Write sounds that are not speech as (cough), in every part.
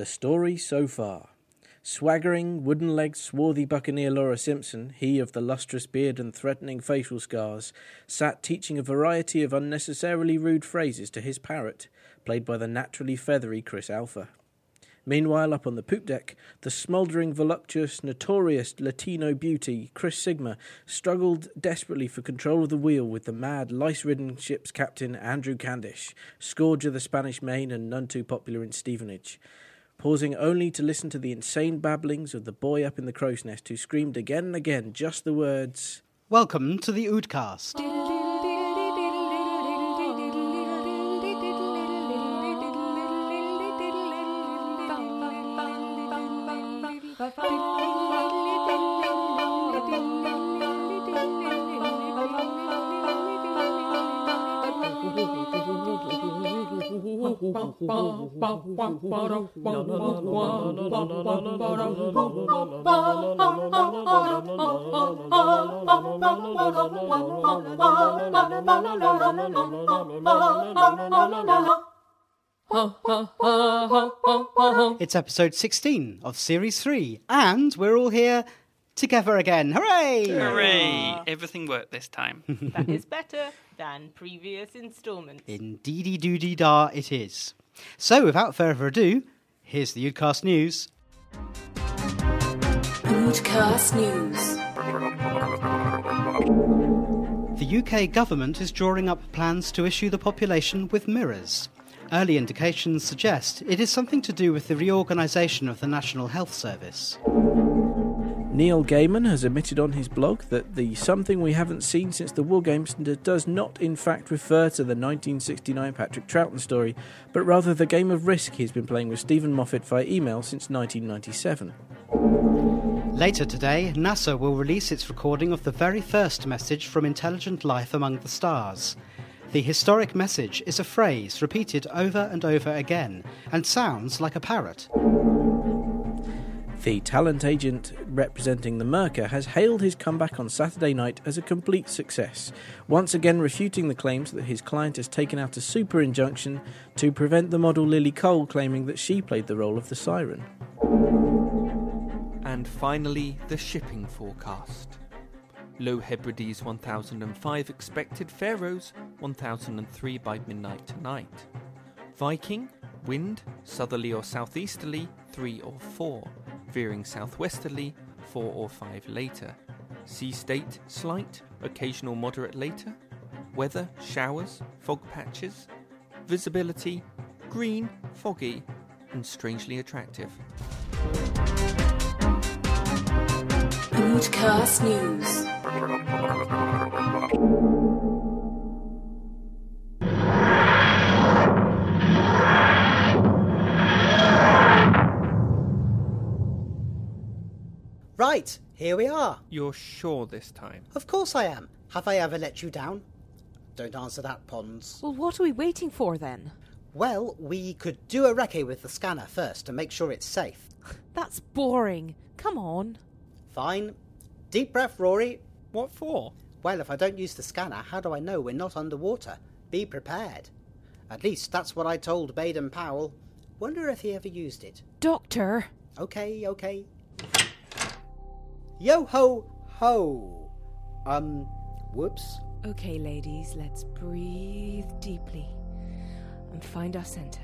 The story so far. Swaggering, wooden legged, swarthy buccaneer Laura Simpson, he of the lustrous beard and threatening facial scars, sat teaching a variety of unnecessarily rude phrases to his parrot, played by the naturally feathery Chris Alpha. Meanwhile, up on the poop deck, the smouldering, voluptuous, notorious Latino beauty, Chris Sigma, struggled desperately for control of the wheel with the mad, lice ridden ship's captain, Andrew Candish, scourge of the Spanish Main and none too popular in Stevenage. Pausing only to listen to the insane babblings of the boy up in the crow's nest who screamed again and again just the words Welcome to the Oodcast. It's episode 16 of series 3, and we're all here together again. Hooray! Hooray! Everything worked this time. (laughs) That is better than previous installments. Indeedy doody da it is. So, without further ado, here's the Oodcast News. Podcast News. The UK government is drawing up plans to issue the population with mirrors. Early indications suggest it is something to do with the reorganisation of the National Health Service. Neil Gaiman has admitted on his blog that the something we haven't seen since the War Games does not, in fact, refer to the 1969 Patrick Troughton story, but rather the game of Risk he's been playing with Steven Moffat via email since 1997. Later today, NASA will release its recording of the very first message from intelligent life among the stars. The historic message is a phrase repeated over and over again and sounds like a parrot. The talent agent representing the Merker has hailed his comeback on Saturday night as a complete success, once again refuting the claims that his client has taken out a super injunction to prevent the model Lily Cole claiming that she played the role of the siren. And finally, the shipping forecast. Low Hebrides 1005 expected, Faroes 1003 by midnight tonight. Viking, wind, southerly or southeasterly 3 or 4, veering southwesterly 4 or 5 later. Sea state, slight, occasional moderate later. Weather, showers, fog patches. Visibility, green, foggy, and strangely attractive. Podcast News. Right, here we are. You're sure this time? Of course I am. Have I ever let you down? Don't answer that, Ponds. Well, what are we waiting for then? Well, we could do a recce with the scanner first to make sure it's safe. (laughs) That's boring. Come on. Fine. Deep breath, Rory. What for? Well, if I don't use the scanner, how do I know we're not underwater? Be prepared. At least that's what I told Baden Powell. Wonder if he ever used it. Doctor. Okay, okay. Yo ho ho. Um, whoops. Okay, ladies, let's breathe deeply and find our center.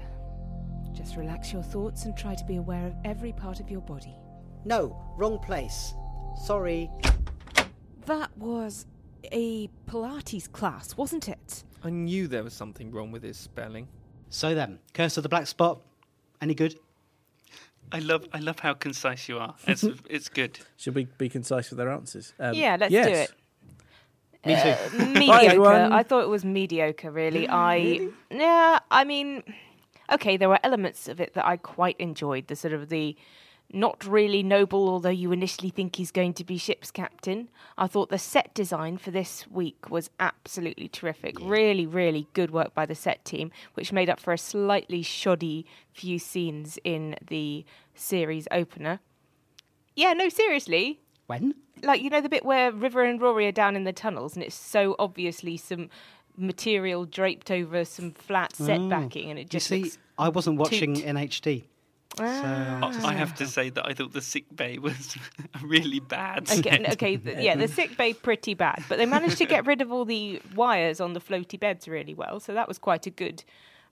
Just relax your thoughts and try to be aware of every part of your body. No, wrong place. Sorry. That was a Pilates class, wasn't it? I knew there was something wrong with his spelling. So then, Curse of the Black Spot, any good? I love, I love how concise you are. It's, (laughs) it's good. Should we be concise with our answers? Um, yeah, let's yes. do it. Me too. Uh, (laughs) mediocre. everyone. I thought it was mediocre, really. I yeah. I mean, okay, there were elements of it that I quite enjoyed. The sort of the not really noble, although you initially think he's going to be ship's captain. I thought the set design for this week was absolutely terrific. Really, really good work by the set team, which made up for a slightly shoddy few scenes in the series opener. Yeah, no, seriously, When? like you know the bit where River and Rory are down in the tunnels, and it's so obviously some material draped over some flat set Oh. backing, and it just. You see, I wasn't watching toot. in HD. Ah. I I have to say that I thought the sick bay was (laughs) really bad. Okay, okay, th- yeah, the sick bay pretty bad, but they managed to get rid of all the wires on the floaty beds really well, so that was quite a good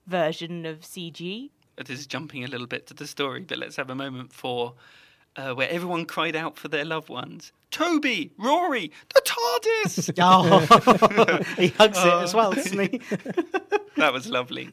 version of CG. This is jumping a little bit to the story, but let's have a moment for uh, where everyone cried out for their loved ones. Toby, Rory, the TARDIS. (laughs) Oh, (laughs) he hugs it as well, doesn't he? that was lovely.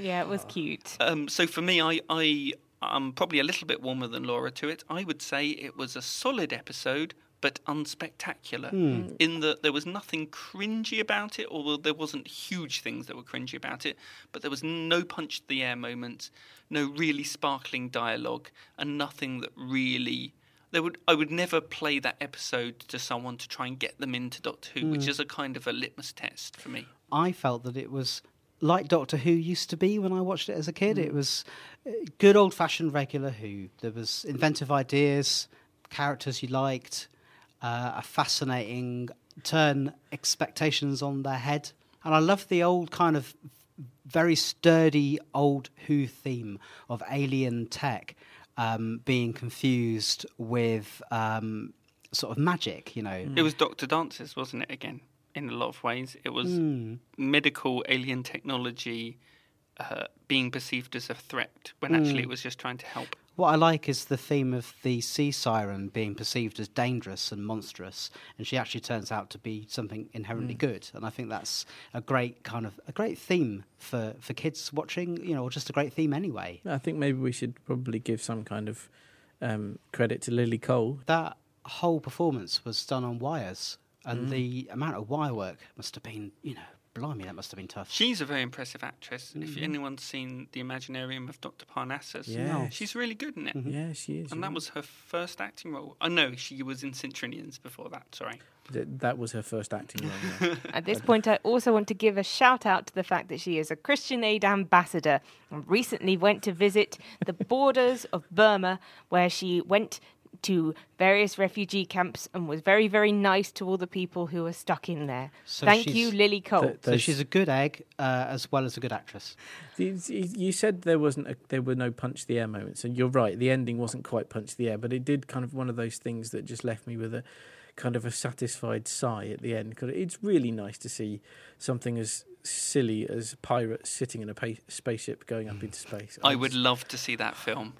Yeah, it was cute. Um, so for me, I, I I'm probably a little bit warmer than Laura to it. I would say it was a solid episode, but unspectacular. Hmm. In that there was nothing cringy about it, although there wasn't huge things that were cringy about it. But there was no punch to the air moments, no really sparkling dialogue, and nothing that really. There would I would never play that episode to someone to try and get them into Doctor Who, which hmm. is a kind of a litmus test for me. I felt that it was like Doctor Who used to be when I watched it as a kid. It was uh, good old fashioned regular Who. There was inventive ideas, characters you liked, uh, a fascinating turn expectations on their head. And I love the old kind of very sturdy old Who theme of alien tech um, being confused with um, sort of magic, you know. It was Doctor Dances, wasn't it? Again, in a lot of ways, it was medical alien technology uh, being perceived as a threat when actually it was just trying to help. What I like is the theme of the sea siren being perceived as dangerous and monstrous, and she actually turns out to be something inherently good. And I think that's a great kind of a great theme for, for kids watching, you know, or just a great theme anyway. I think maybe we should probably give some kind of um, credit to Lily Cole. That whole performance was done on wires, and mm. the amount of wire work must have been, you know, blimey, that must have been tough. She's a very impressive actress. If mm-hmm. anyone's seen the Imaginarium of Dr. Parnassus, Yes. she's really good in it. Mm-hmm. Yeah, she is. And that was her first acting role. Oh no, she was in St Trinian's before that. Sorry. Th- that was her first acting role. yeah. (laughs) At this point, I also want to give a shout out to the fact that she is a Christian Aid ambassador and recently went to visit the borders of Burma, where she went to various refugee camps and was very, very nice to all the people who were stuck in there. So Thank you, Lily Cole. Th- So she's a good egg uh, as well as a good actress. You you said there wasn't a, there were no punch the air moments, and you're right. The ending wasn't quite punch the air, but it did kind of one of those things that just left me with a kind of a satisfied sigh at the end because it's really nice to see something as silly as pirates sitting in a pa- spaceship going up into space. I would love to see that film.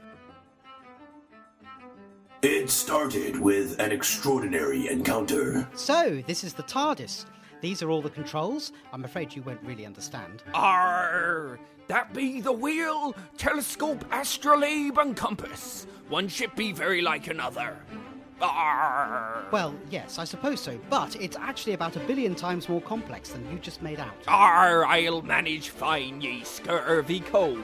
It started with an extraordinary encounter. So, this is the TARDIS. These are all the controls. I'm afraid you won't really understand. Arr! That be the wheel, telescope, astrolabe, and compass. One ship be very like another. Arr! Well, yes, I suppose so, but it's actually about a billion times more complex than you just made out. Arr! I'll manage fine, ye scurvy cove.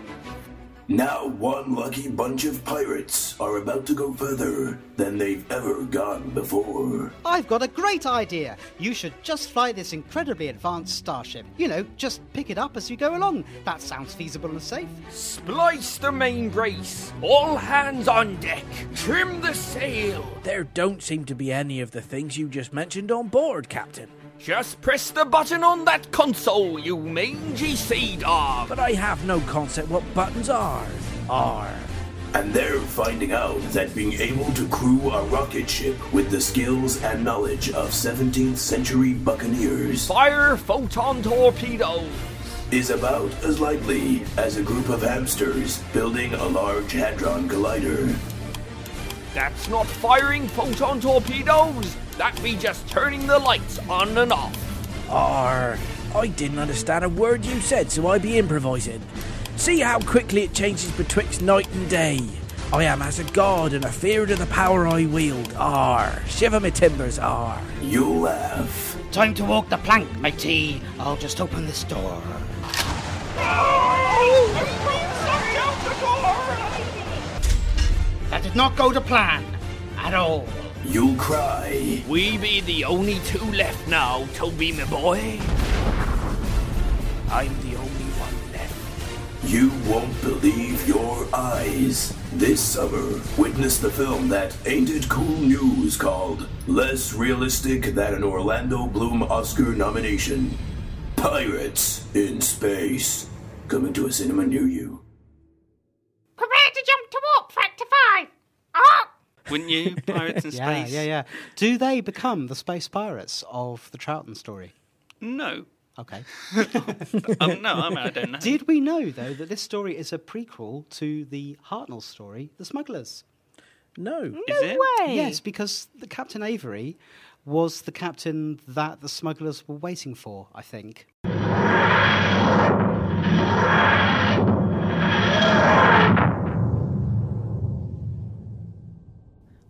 Now, one lucky bunch of pirates are about to go further than they've ever gone before. I've got a great idea. You should just fly this incredibly advanced starship. You know, just pick it up as you go along. That sounds feasible and safe. Splice the main brace. All hands on deck. Trim the sail. There don't seem to be any of the things you just mentioned on board, Captain. Just press the button on that console, you mangy sea dog. But I have no concept what buttons are. Are. And they're finding out that being able to crew a rocket ship with the skills and knowledge of 17th century buccaneers Fire photon torpedoes. is about as likely as a group of hamsters building a large Hadron Collider. That's not firing photon torpedoes. That be just turning the lights on and off. Are. I didn't understand a word you said, so I be improvising. See how quickly it changes betwixt night and day. I am as a god and afeard of the power I wield. Are. Shiver me timbers, are. You have. Time to walk the plank, matey. I'll just open this door. That did not go to plan at all. You'll cry. We be the only two left now, Toby, my boy. I'm the only one left. You won't believe your eyes. This summer, witness the film that ain't it cool news called Less Realistic Than an Orlando Bloom Oscar Nomination Pirates in Space. Coming to a cinema near you. Prepare to jump to warp wouldn't you? (laughs) Pirates in Yeah, space. yeah, yeah. Yeah. Do they become the space pirates of the Troughton story? No, Okay. (laughs) um, no, I, mean, I don't know. Did we know though that this story is a prequel to the Hartnell story, The Smugglers? No. Is no it? way. Yes, because the Captain Avery was the captain that the smugglers were waiting for, I think.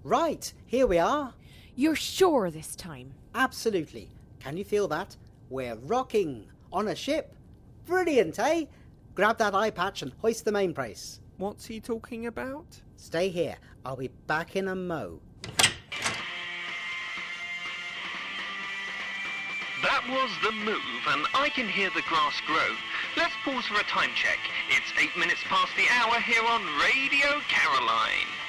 Right, here we are. You're sure this time? Absolutely. Can you feel that? We're rocking on a ship. Brilliant, eh? Grab that eye patch and hoist the main brace. What's he talking about? Stay here. I'll be back in a mo. That was the move, and I can hear the grass grow. Let's pause for a time check. It's eight minutes past the hour here on Radio Caroline.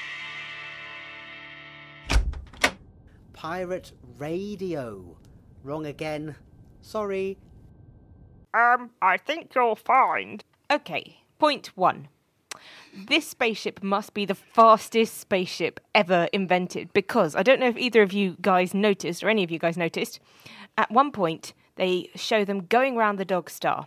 Pirate radio. Wrong again. Sorry. Um, I think you'll find. Okay, point one. This spaceship must be the fastest spaceship ever invented because I don't know if either of you guys noticed or any of you guys noticed. At one point, they show them going round the dog star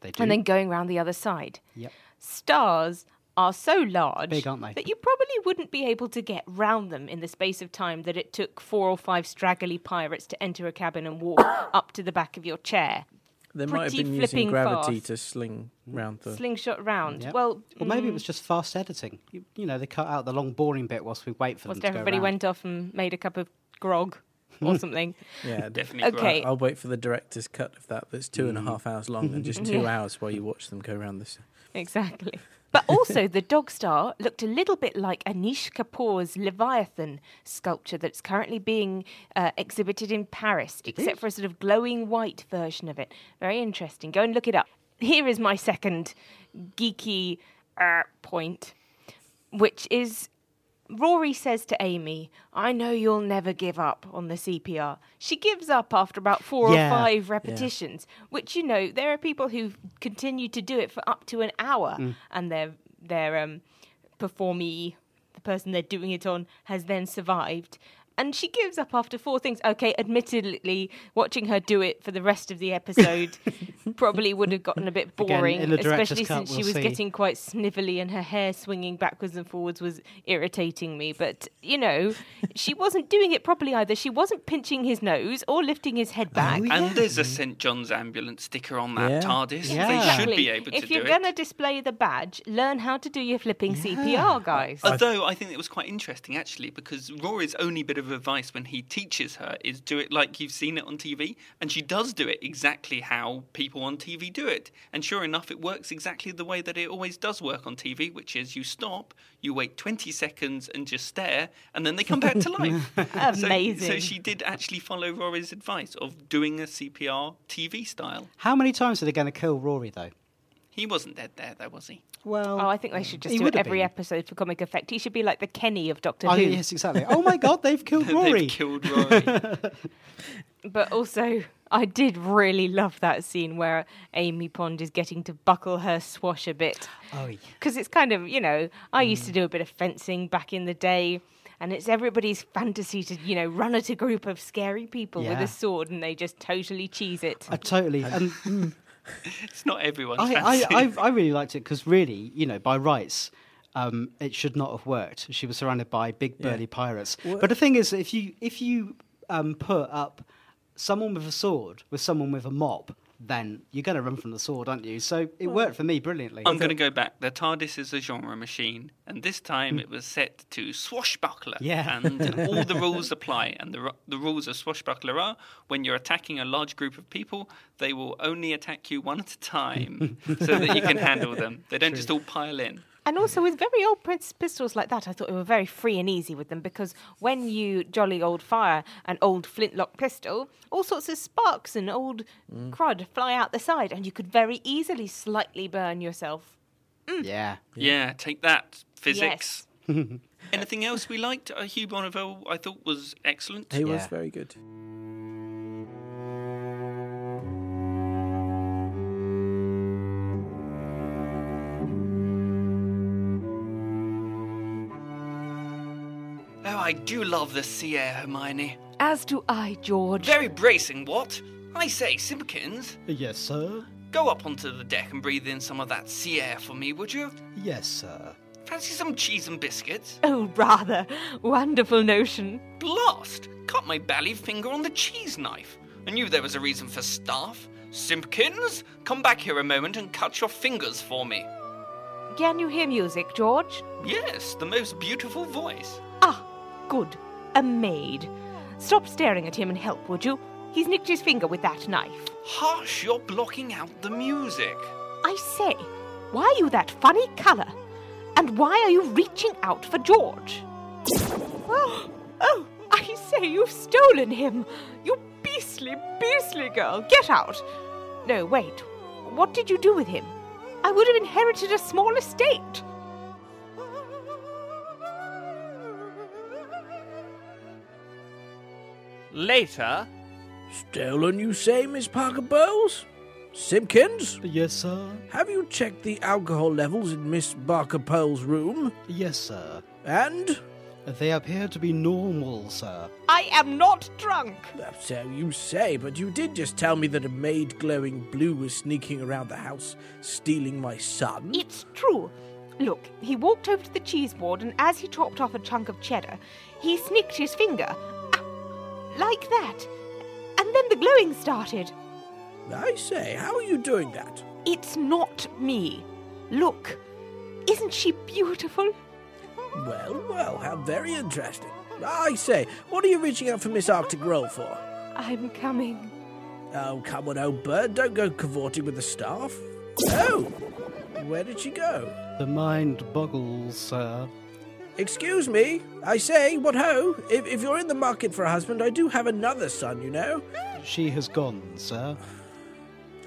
They do. and then going round the other side. Yep. Stars are so large Big, aren't they? that you probably wouldn't be able to get round them in the space of time that it took four or five straggly pirates to enter a cabin and walk (coughs) up to the back of your chair. They might have Pretty been using flipping gravity fast. to sling round the. Slingshot round. Yep. Well, Or maybe it mm, was just fast editing. You, you know, they cut out the long boring bit whilst we wait for whilst them to everybody go went off and made a cup of grog or (laughs) something. Yeah, (laughs) Definitely. Okay. right. I'll wait for the director's cut of that. That's two and a half hours long, and just two (laughs) hours while you watch them go around this. Exactly. But (laughs) also, the dog star looked a little bit like Anish Kapoor's Leviathan sculpture that's currently being uh, exhibited in Paris, except for a sort of glowing white version of it. Very interesting. Go and look it up. Here is my second geeky uh, point, which is Rory says to Amy, I know you'll never give up on the CPR. She gives up after about four Yeah. or five repetitions, which, you know, there are people who continue to do it for up to an hour and their, their um, performee, the person they're doing it on, has then survived. And she gives up after four things. Okay, admittedly, watching her do it for the rest of the episode (laughs) probably would have gotten a bit boring, in the director's especially since she we'll was see. getting quite snivelly and her hair swinging backwards and forwards was irritating me. But, you know, she (laughs) wasn't doing it properly either. She wasn't pinching his nose or lifting his head oh, back. Oh, And there's a St John's ambulance sticker on that Yeah. TARDIS. Yeah. They should be able to if you're going to display the badge, learn how to do your flipping CPR, guys. Although I think it was quite interesting actually, because Rory's only bit of advice when he teaches her is do it like you've seen it on TV, and she does do it exactly how people on TV do it. And sure enough, it works exactly the way that it always does work on TV, which is you stop, you wait 20 seconds and just stare, and then they come back to life. (laughs) So- Amazing. So, she did actually follow Rory's advice of doing a CPR TV style. How many times are they going to kill Rory, though? He wasn't dead there, though, was he? Well, Oh, I think they should just He do it every been. episode for comic effect. He should be like the Kenny of Doctor oh, Who. yes, exactly. Oh my God, they've (laughs) killed Rory. They've killed Rory. But also, I did really love that scene where Amy Pond is getting to buckle her swash a bit. oh, yeah. Because it's kind of, you know, I used to mm. do a bit of fencing back in the day. And it's everybody's fantasy to, you know, run at a group of scary people with a sword and they just totally cheese it. I totally. And (laughs) mm. (laughs) it's not everyone's I, fancy. I, I, I really liked it because, really, you know, by rights, um, it should not have worked. She was surrounded by big burly pirates. But the thing is, if you if you um, put up someone with a sword with someone with a mop, then you're going to run from the sword, aren't you? So it worked for me brilliantly. I'm going to go back. The TARDIS is a genre machine, and this time it was set to swashbuckler. Yeah. And (laughs) all the rules apply. And the, the rules of swashbuckler are when you're attacking a large group of people, they will only attack you one at a time so that you can (laughs) handle them. They don't just all pile in. And also with very old Prince pistols like that, I thought we were very free and easy with them because when you jolly old fire an old flintlock pistol, all sorts of sparks and old crud fly out the side, and you could very easily slightly burn yourself. yeah. Yeah, take that, physics. Yes. (laughs) (laughs) Anything else we liked? Uh, Hugh Bonneville, I thought was excellent. He was very good. Do love the sea air, Hermione. As do I, George. Very bracing, what? I say, Simpkins, Yes, sir. go up onto the deck and breathe in some of that sea air for me, would you? Yes, sir. Fancy some cheese and biscuits? Oh, rather. Wonderful notion. Blast! Cut my bally finger on the cheese knife. I knew there was a reason for staff. Simpkins, come back here a moment and cut your fingers for me. Can you hear music, George? Yes, the most beautiful voice. Ah, good. A maid. Stop staring at him and help, would you? He's nicked his finger with that knife. Hush, you're blocking out the music. I say, why are you that funny colour? And why are you reaching out for George? Oh, (gasps) oh, I say, you've stolen him. You beastly, beastly girl. Get out. No, wait. What did you do with him? I would have inherited a small estate. Later, Stolen, you say, Miss Parker Bowles? Simpkins? Yes, sir. Have you checked the alcohol levels in Miss Barker Pearl's room? Yes, sir. And? They appear to be normal, sir. I am not drunk. So you say, but you did just tell me that a maid glowing blue was sneaking around the house, stealing my son. It's true. Look, he walked over to the cheese board, and as he chopped off a chunk of cheddar, he snicked his finger. Like that. And then the glowing started. I say, how are you doing that? It's not me. Look, isn't she beautiful? Well, well, how very interesting. I say, what are you reaching out for Miss Arctic Roll for? I'm coming. Oh, come on, old bird, don't go cavorting with the staff. Oh, where did she go? The mind boggles, sir. Excuse me, I say, what ho? If, if you're in the market for a husband, I do have another son, you know. She has gone, sir.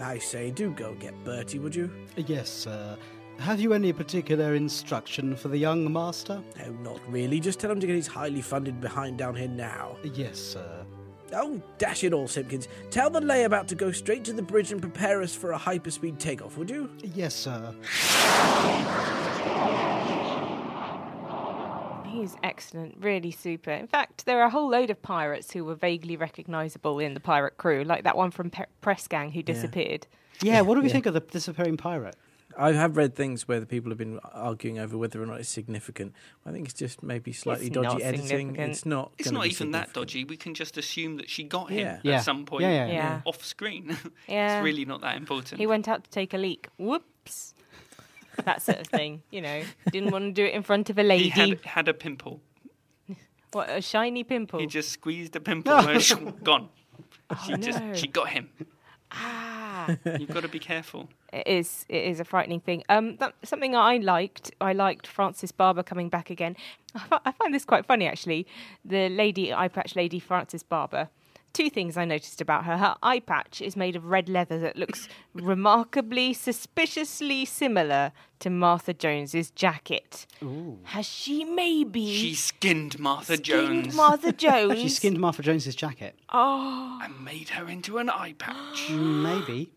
I say, do go get Bertie, would you? Yes, sir. Have you any particular instruction for the young master? No, not really. Just tell him to get his highly funded behind down here now. Yes, sir. Oh, dash it all, Simpkins. Tell the layabout to go straight to the bridge and prepare us for a hyperspeed takeoff, would you? Yes, sir. He's excellent, really super. In fact, there are a whole load of pirates who were vaguely recognisable in the pirate crew, like that one from Pe- Press Gang who disappeared. Yeah, what do we Yeah. think of the disappearing pirate? I have read things where the people have been arguing over whether or not it's significant. I think it's just maybe slightly It's dodgy editing. It's not. It's not even that dodgy. We can just assume that she got him Yeah. at Yeah. some point Yeah, yeah, Yeah. off screen. (laughs) Yeah. it's really not that important. He went out to take a leak. Whoops. That sort of thing, you know. Didn't want to do it in front of a lady. He had, had a pimple. (laughs) What, a shiny pimple? He just squeezed a pimple and sh- (laughs) gone. She Oh, just she got him. Ah. (laughs) You've got to be careful. It is. It is a frightening thing. Um, that, something I liked. I liked Frances Barber coming back again. I, I find this quite funny, actually. The lady, eye patch lady, Frances Barber. Two things I noticed about her. Her eye patch is made of red leather that looks (coughs) remarkably, suspiciously similar to Martha Jones's jacket. Ooh. Has she maybe She skinned Martha skinned Jones Martha (laughs) Jones? She skinned Martha Jones's jacket. Oh, and made her into an eye patch. (gasps) Maybe.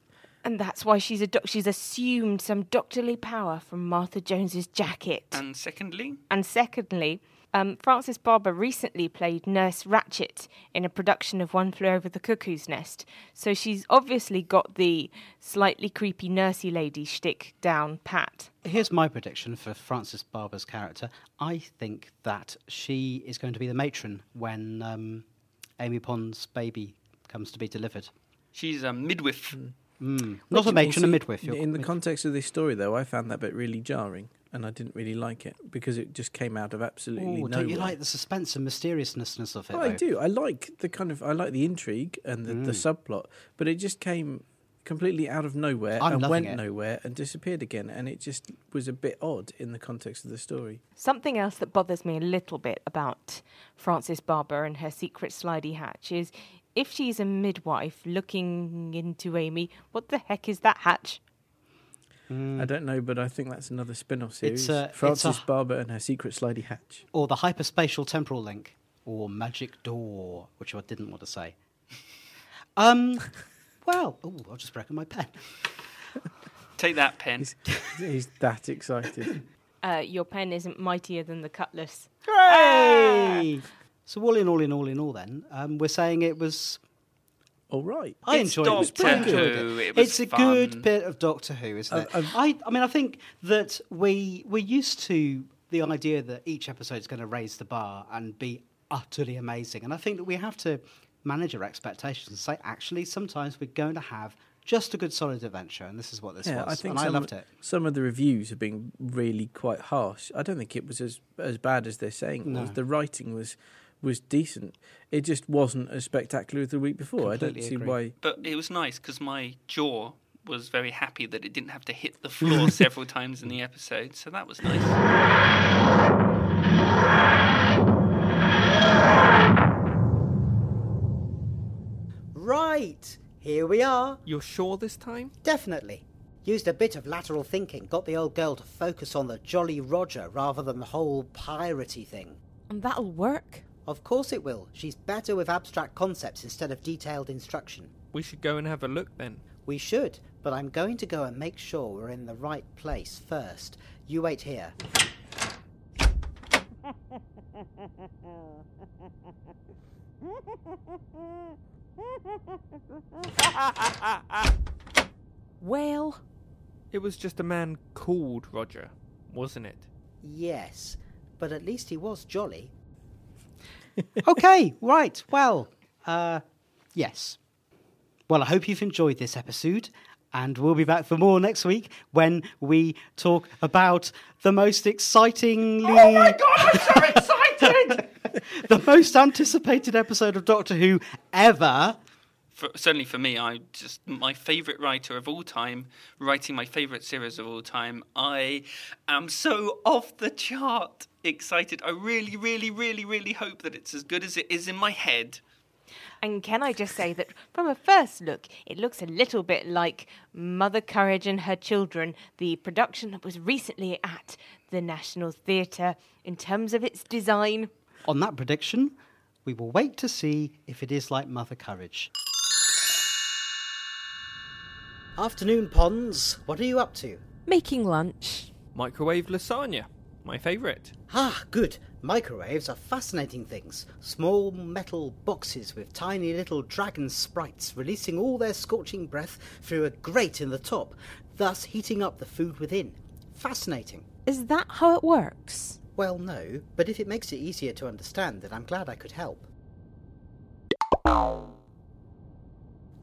and that's why she's a doc- she's assumed some doctorly power from Martha Jones's jacket. and secondly, And secondly, um, Frances Barber recently played Nurse Ratched in a production of One Flew Over the Cuckoo's Nest. So she's obviously got the slightly creepy nursey lady shtick down pat. Here's my prediction for Frances Barber's character. I think that she is going to be the matron when um, Amy Pond's baby comes to be delivered. she's a midwife. Mm. Not a matron, a midwife. you're- In the context of this story, though, I found that bit really jarring, and I didn't really like it because it just came out of absolutely Ooh, nowhere. don't you like the suspense and mysteriousness of it? Oh, I do. I like the kind of I like the intrigue and the, the mm. subplot, but it just came completely out of nowhere I'm and went it. nowhere and disappeared again, and it just was a bit odd in the context of the story. Something else that bothers me a little bit about Frances Barber and her secret slidey hatch is if she's a midwife looking into Amy, what the heck is that hatch? I don't know, but I think that's another spin-off series. uh, it's Frances a- Barber and her secret slidey hatch. Or the hyperspatial temporal link, or magic door, which I didn't want to say. Um, well, oh, I've just broken my pen. Take that pen. He's, he's that excited. (coughs) Uh, your pen isn't mightier than the cutlass. Hooray! So all in all, in all, in all, then um, we're saying it was. All right. I It's enjoyed it. It was Doctor pretty good. Who. It was it's a fun. good bit of Doctor Who, isn't um, it? I've- I, I mean, I think that we we're used to the idea that each episode is going to raise the bar and be utterly amazing, and I think that we have to manage our expectations and say, actually, sometimes we're going to have just a good solid adventure, and this is what this Yeah, was, I think and I loved it. some of the reviews have been really quite harsh. I don't think it was as as bad as they're saying. No. The writing was was decent. It just wasn't as spectacular as the week before. I don't see agree. why. But it was nice because my jaw was very happy that it didn't have to hit the (laughs) floor several times in the episode, so that was nice. Right, here we are. You're sure this time? Definitely. Used a bit of lateral thinking, got the old girl to focus on the Jolly Roger rather than the whole piratey thing. And that'll work. Of course it will. She's better with abstract concepts instead of detailed instruction. We should go and have a look then. We should, but I'm going to go and make sure we're in the right place first. You wait here. Well, It was just a man called Roger, wasn't it? Yes, but at least he was jolly. Okay, right. Well, uh, yes. Well, I hope you've enjoyed this episode, and we'll be back for more next week when we talk about the most excitingly. Oh my god, I'm so excited! (laughs) the most anticipated episode of Doctor Who ever. For, certainly for me, I just my favourite writer of all time, writing my favourite series of all time. I am so off the chart excited. I really, really, really, really hope that it's as good as it is in my head. and can I just say that from a first look, it looks a little bit like Mother Courage and Her Children, the production that was recently at the National Theatre in terms of its design. On that prediction, we will wait to see if it is like Mother Courage. Afternoon, Ponds. What are you up to? Making lunch. Microwave lasagna, my favourite. Ah, good. Microwaves are fascinating things. Small metal boxes with tiny little dragon sprites releasing all their scorching breath through a grate in the top, thus heating up the food within. Fascinating. Is that how it works? Well, no, but if it makes it easier to understand, then I'm glad I could help.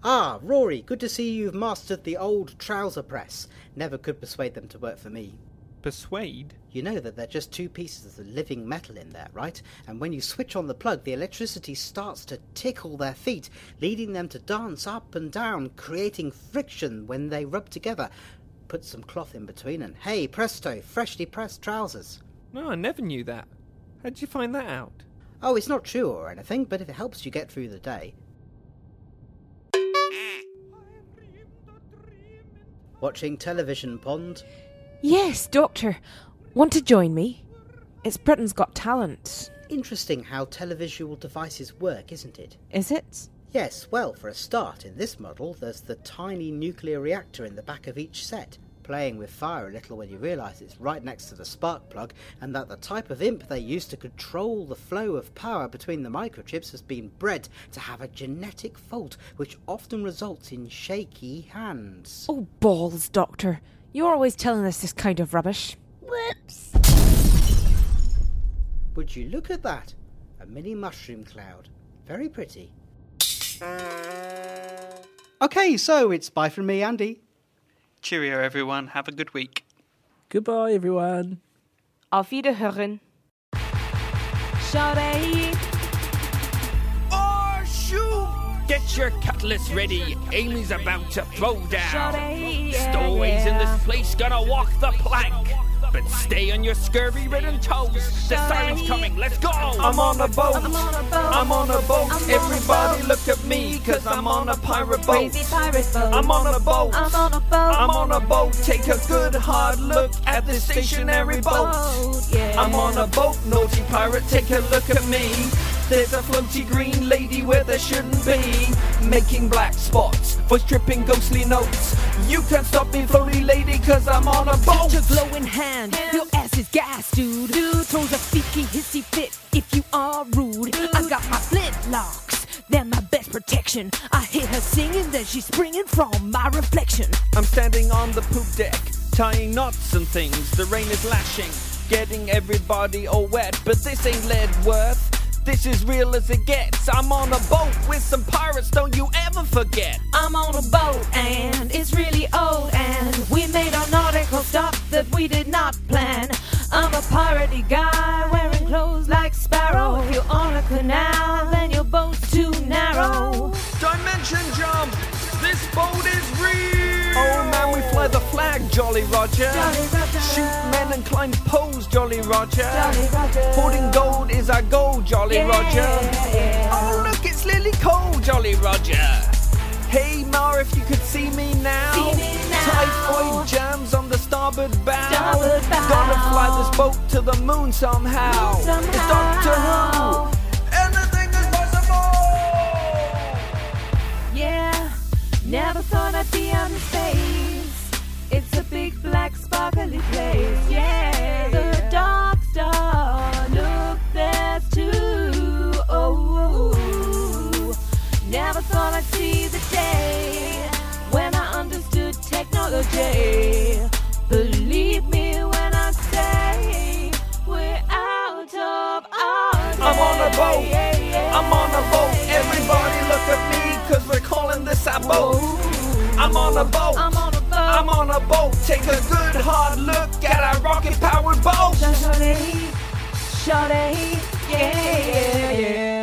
Ah, Rory, good to see you've mastered the old trouser press. Never could persuade them to work for me. Persuade? You know that they're just two pieces of living metal in there, right? And when you switch on the plug, the electricity starts to tickle their feet, leading them to dance up and down, creating friction when they rub together. Put some cloth in between, and hey, presto, freshly pressed trousers. No, I never knew that. How'd you find that out? Oh, it's not true or anything, but if it helps you get through the day. Watching television, Pond? Yes, Doctor. Want to join me? It's Britain's Got Talent. Interesting how televisual devices work, isn't it? Is it? Yes, well, for a start, in this model, there's the tiny nuclear reactor in the back of each set, playing with fire a little when you realise it's right next to the spark plug, and that the type of imp they use to control the flow of power between the microchips has been bred to have a genetic fault which often results in shaky hands. Oh, balls, Doctor. You're always telling us this kind of rubbish. Whoops. Would you look at that? A mini mushroom cloud. Very pretty. Okay, so it's bye from me, Andy. Cheerio, everyone. Have a good week. Goodbye, everyone. Auf Wiederhören. Shawty. Oh, shoot! Get your cutlass ready. Amy's about to throw down. Stowaways in this place, gonna walk the plank. But stay on your scurvy ridden toes. The siren's coming, let's go! I'm on a boat. I'm on a boat. I'm on a boat. I'm on a Everybody boat. look at me, cause I'm on a pirate boat. Crazy pirate boat. I'm on a boat. I'm on a boat. I'm on a boat. Take a good hard look at this stationary boat. yeah. I'm on a boat, naughty pirate, take a look at me. There's a floaty green lady where there shouldn't be. Making black spots, voice dripping ghostly notes. You can't stop me, floaty lady, cause I'm on a boat. Your glowing hand, your ass is gas, dude. Dude throws a freaky hissy fit if you are rude. Dude. I got my flintlocks, they're my best protection. I hear her singing, then she's springing from my reflection. I'm standing on the poop deck, tying knots and things. The rain is lashing, getting everybody all wet. But this ain't lead worth. This is real as it gets. I'm on a boat with some pirates, don't you ever forget. I'm on a boat and it's really old and we made a nautical stop that we did not plan. I'm a piratey guy wearing clothes like Sparrow. If you're on a canal, then your boat's too. Dimension jump! This boat is real! Oh man, we fly the flag, Jolly Roger. Jolly Roger. Shoot men and climb poles, Jolly Roger. Jolly Roger. Hoarding gold is our goal, Jolly Yeah, Roger. yeah. Oh look, it's Lily Cole, Jolly Roger. Hey Mar, if you could see me now. See me now. Typhoid jams on the starboard bow. Starboard bow. Gotta fly this boat to the moon somehow. Moon It's. Doctor Who. Never thought I'd be on in space. It's a big black sparkly place. Yeah, the dark star, look there too. Oh, never thought I'd see the day when I understood technology. Believe me when I say we're out of our I'm on a boat. I'm on a boat. Everybody look at me, cause we're calling this our boat. I'm on a boat. I'm on a boat. I'm on a boat. Take a good hard look at our rocket powered boat. Shawty, shawty, yeah, yeah, yeah.